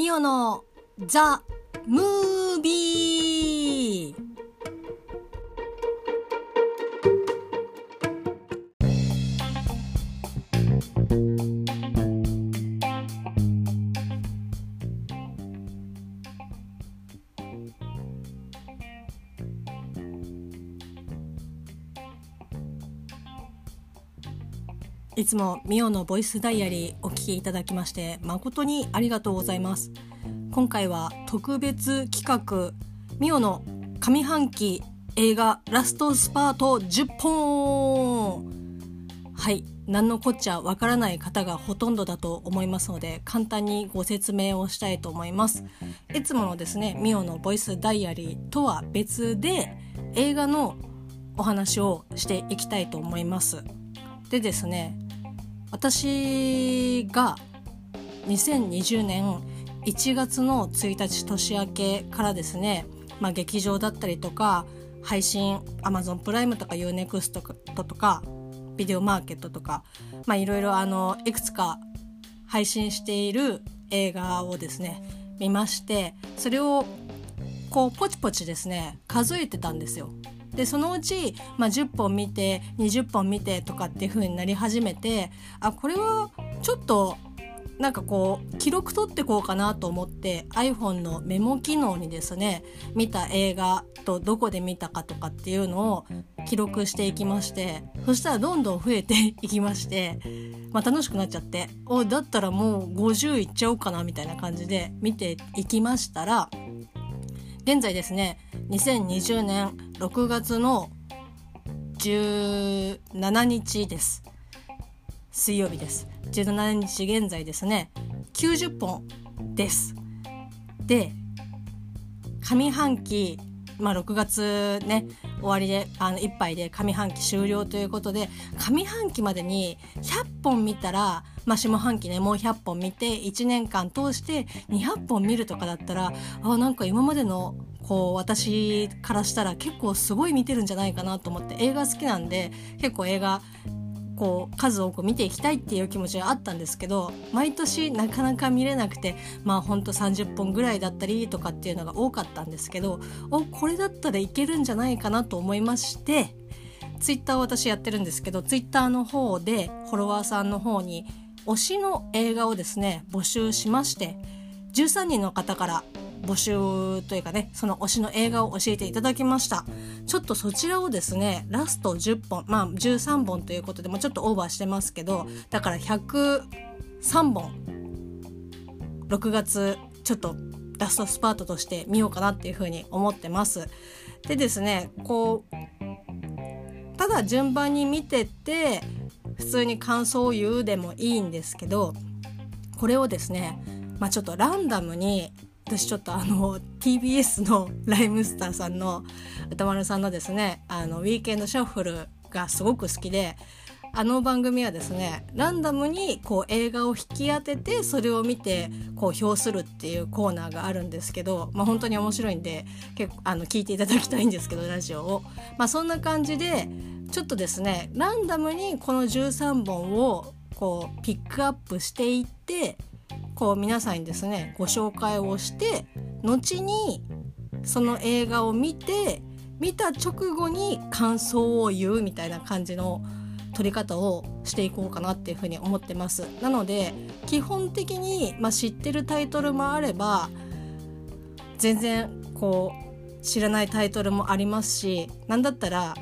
ミオのザ・ムービーいつもミオのボイスダイアリーお聞きいただきまして誠にありがとうございます。今回は特別企画ミオの上半期映画ラストスパート10本。はい何のこっちゃわからない方がほとんどだと思いますので簡単にご説明をしたいと思います。いつものですねミオのボイスダイアリーとは別で映画のお話をしていきたいと思います。でですね私が2020年1月の1日年明けからですね、まあ、劇場だったりとか配信 Amazon プライムとか UNEXT とかビデオマーケットとかいろいろいくつか配信している映画をですね見ましてそれをこうポチポチですね数えてたんですよ。でそのうち、まあ、10本見て20本見てとかっていう風になり始めてあこれはちょっとなんかこう記録取ってこうかなと思って iPhone のメモ機能にですね見た映画とどこで見たかとかっていうのを記録していきましてそしたらどんどん増えて いきまして、まあ、楽しくなっちゃっておだったらもう50いっちゃおうかなみたいな感じで見ていきましたら現在ですね2020年6月の17日です。水曜日です。17日現在ですね。90本です。で上半期まあ6月ね終わりであの1杯で上半期終了ということで上半期までに100本見たら、まあ、下半期ねもう100本見て1年間通して200本見るとかだったらあなんか今までのこう私からしたら結構すごい見てるんじゃないかなと思って映画好きなんで結構映画こう数多く見ていきたいっていう気持ちがあったんですけど毎年なかなか見れなくてまあほんと30本ぐらいだったりとかっていうのが多かったんですけどおこれだったらいけるんじゃないかなと思いましてツイッターを私やってるんですけどツイッターの方でフォロワーさんの方に推しの映画をですね募集しまして13人の方から募集というかねその推しの映画を教えていただきました。ちょっとそちらをですねラスト10本まあ13本ということでもちょっとオーバーしてますけどだから103本6月ちょっとラストスパートとして見ようかなっていうふうに思ってます。でですねこうただ順番に見てて普通に感想を言うでもいいんですけどこれをですねまあちょっとランダムに私ちょっとあの TBS のライムスターさんの歌丸さんのですねあのウィーケンドシャッフルがすごく好きであの番組はですねランダムにこう映画を引き当ててそれを見てこう評するっていうコーナーがあるんですけど、まあ、本当に面白いんで結構あの聞いていただきたいんですけどラジオを、まあ、そんな感じでちょっとですねランダムにこの13本をこうピックアップしていってこう皆さんにですねご紹介をして後にその映画を見て見た直後に感想を言うみたいな感じの撮り方をしていこうかなっていうふうに思ってます。なので基本的に、まあ、知ってるタイトルもあれば全然こう知らないタイトルもありますし何だったら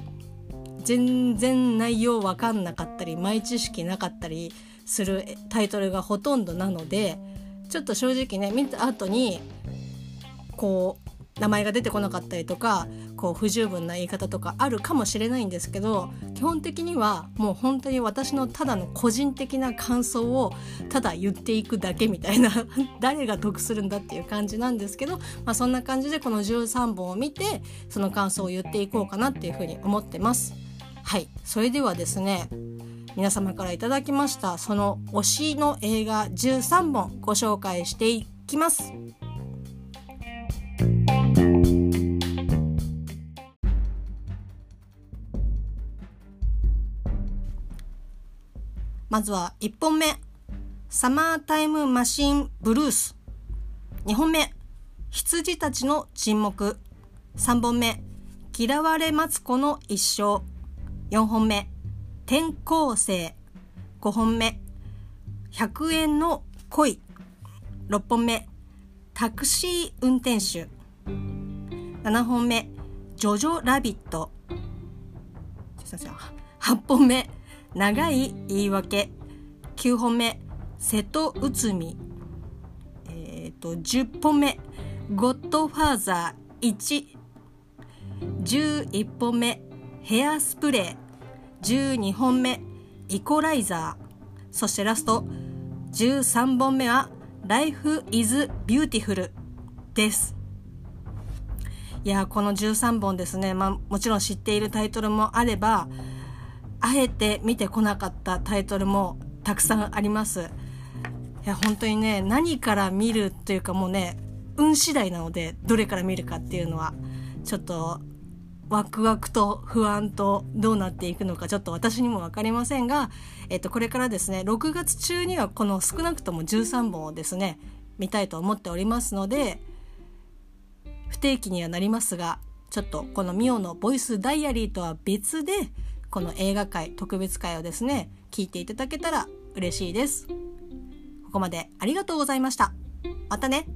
全然内容分かんなかったり前知識なかったりするタイトルがほとんどなのでちょっと正直ね見た後にこう名前が出てこなかったりとかこう不十分な言い方とかあるかもしれないんですけど基本的にはもう本当に私のただの個人的な感想をただ言っていくだけみたいな 誰が得するんだっていう感じなんですけど、まあ、そんな感じでこの13本を見てその感想を言っていこうかなっていうふうに思ってます。はいそれではですね皆様からいただきましたその推しの映画13本ご紹介していきます。まずは1本目「サマータイムマシンブルース」2本目。羊たちの沈黙。3本目。嫌われマツコの一生。4本目。転校生5本目。100円の恋。6本目。タクシー運転手。7本目。ジョジョラビット。8本目。長い言い訳。9本目。瀬戸内海。えっ、ー、と10本目。ゴッドファーザー111本目。ヘアスプレー。12本目イコライザー。そしてラスト13本目は Life is Beautiful です。いやこの13本ですね、まあ、もちろん知っているタイトルもあればあえて見てこなかったタイトルもたくさんあります。いや本当にね何から見るというかもうね運次第なのでどれから見るかっていうのはちょっとワクワクと不安とどうなっていくのかちょっと私にも分かりませんが、えっと、これからですね6月中にはこの少なくとも13本をですね見たいと思っておりますので不定期にはなりますがちょっとこのミオのボイスダイアリーとは別でこの映画界特別会をですね聞いていただけたら嬉しいです。ここまでありがとうございました。またね。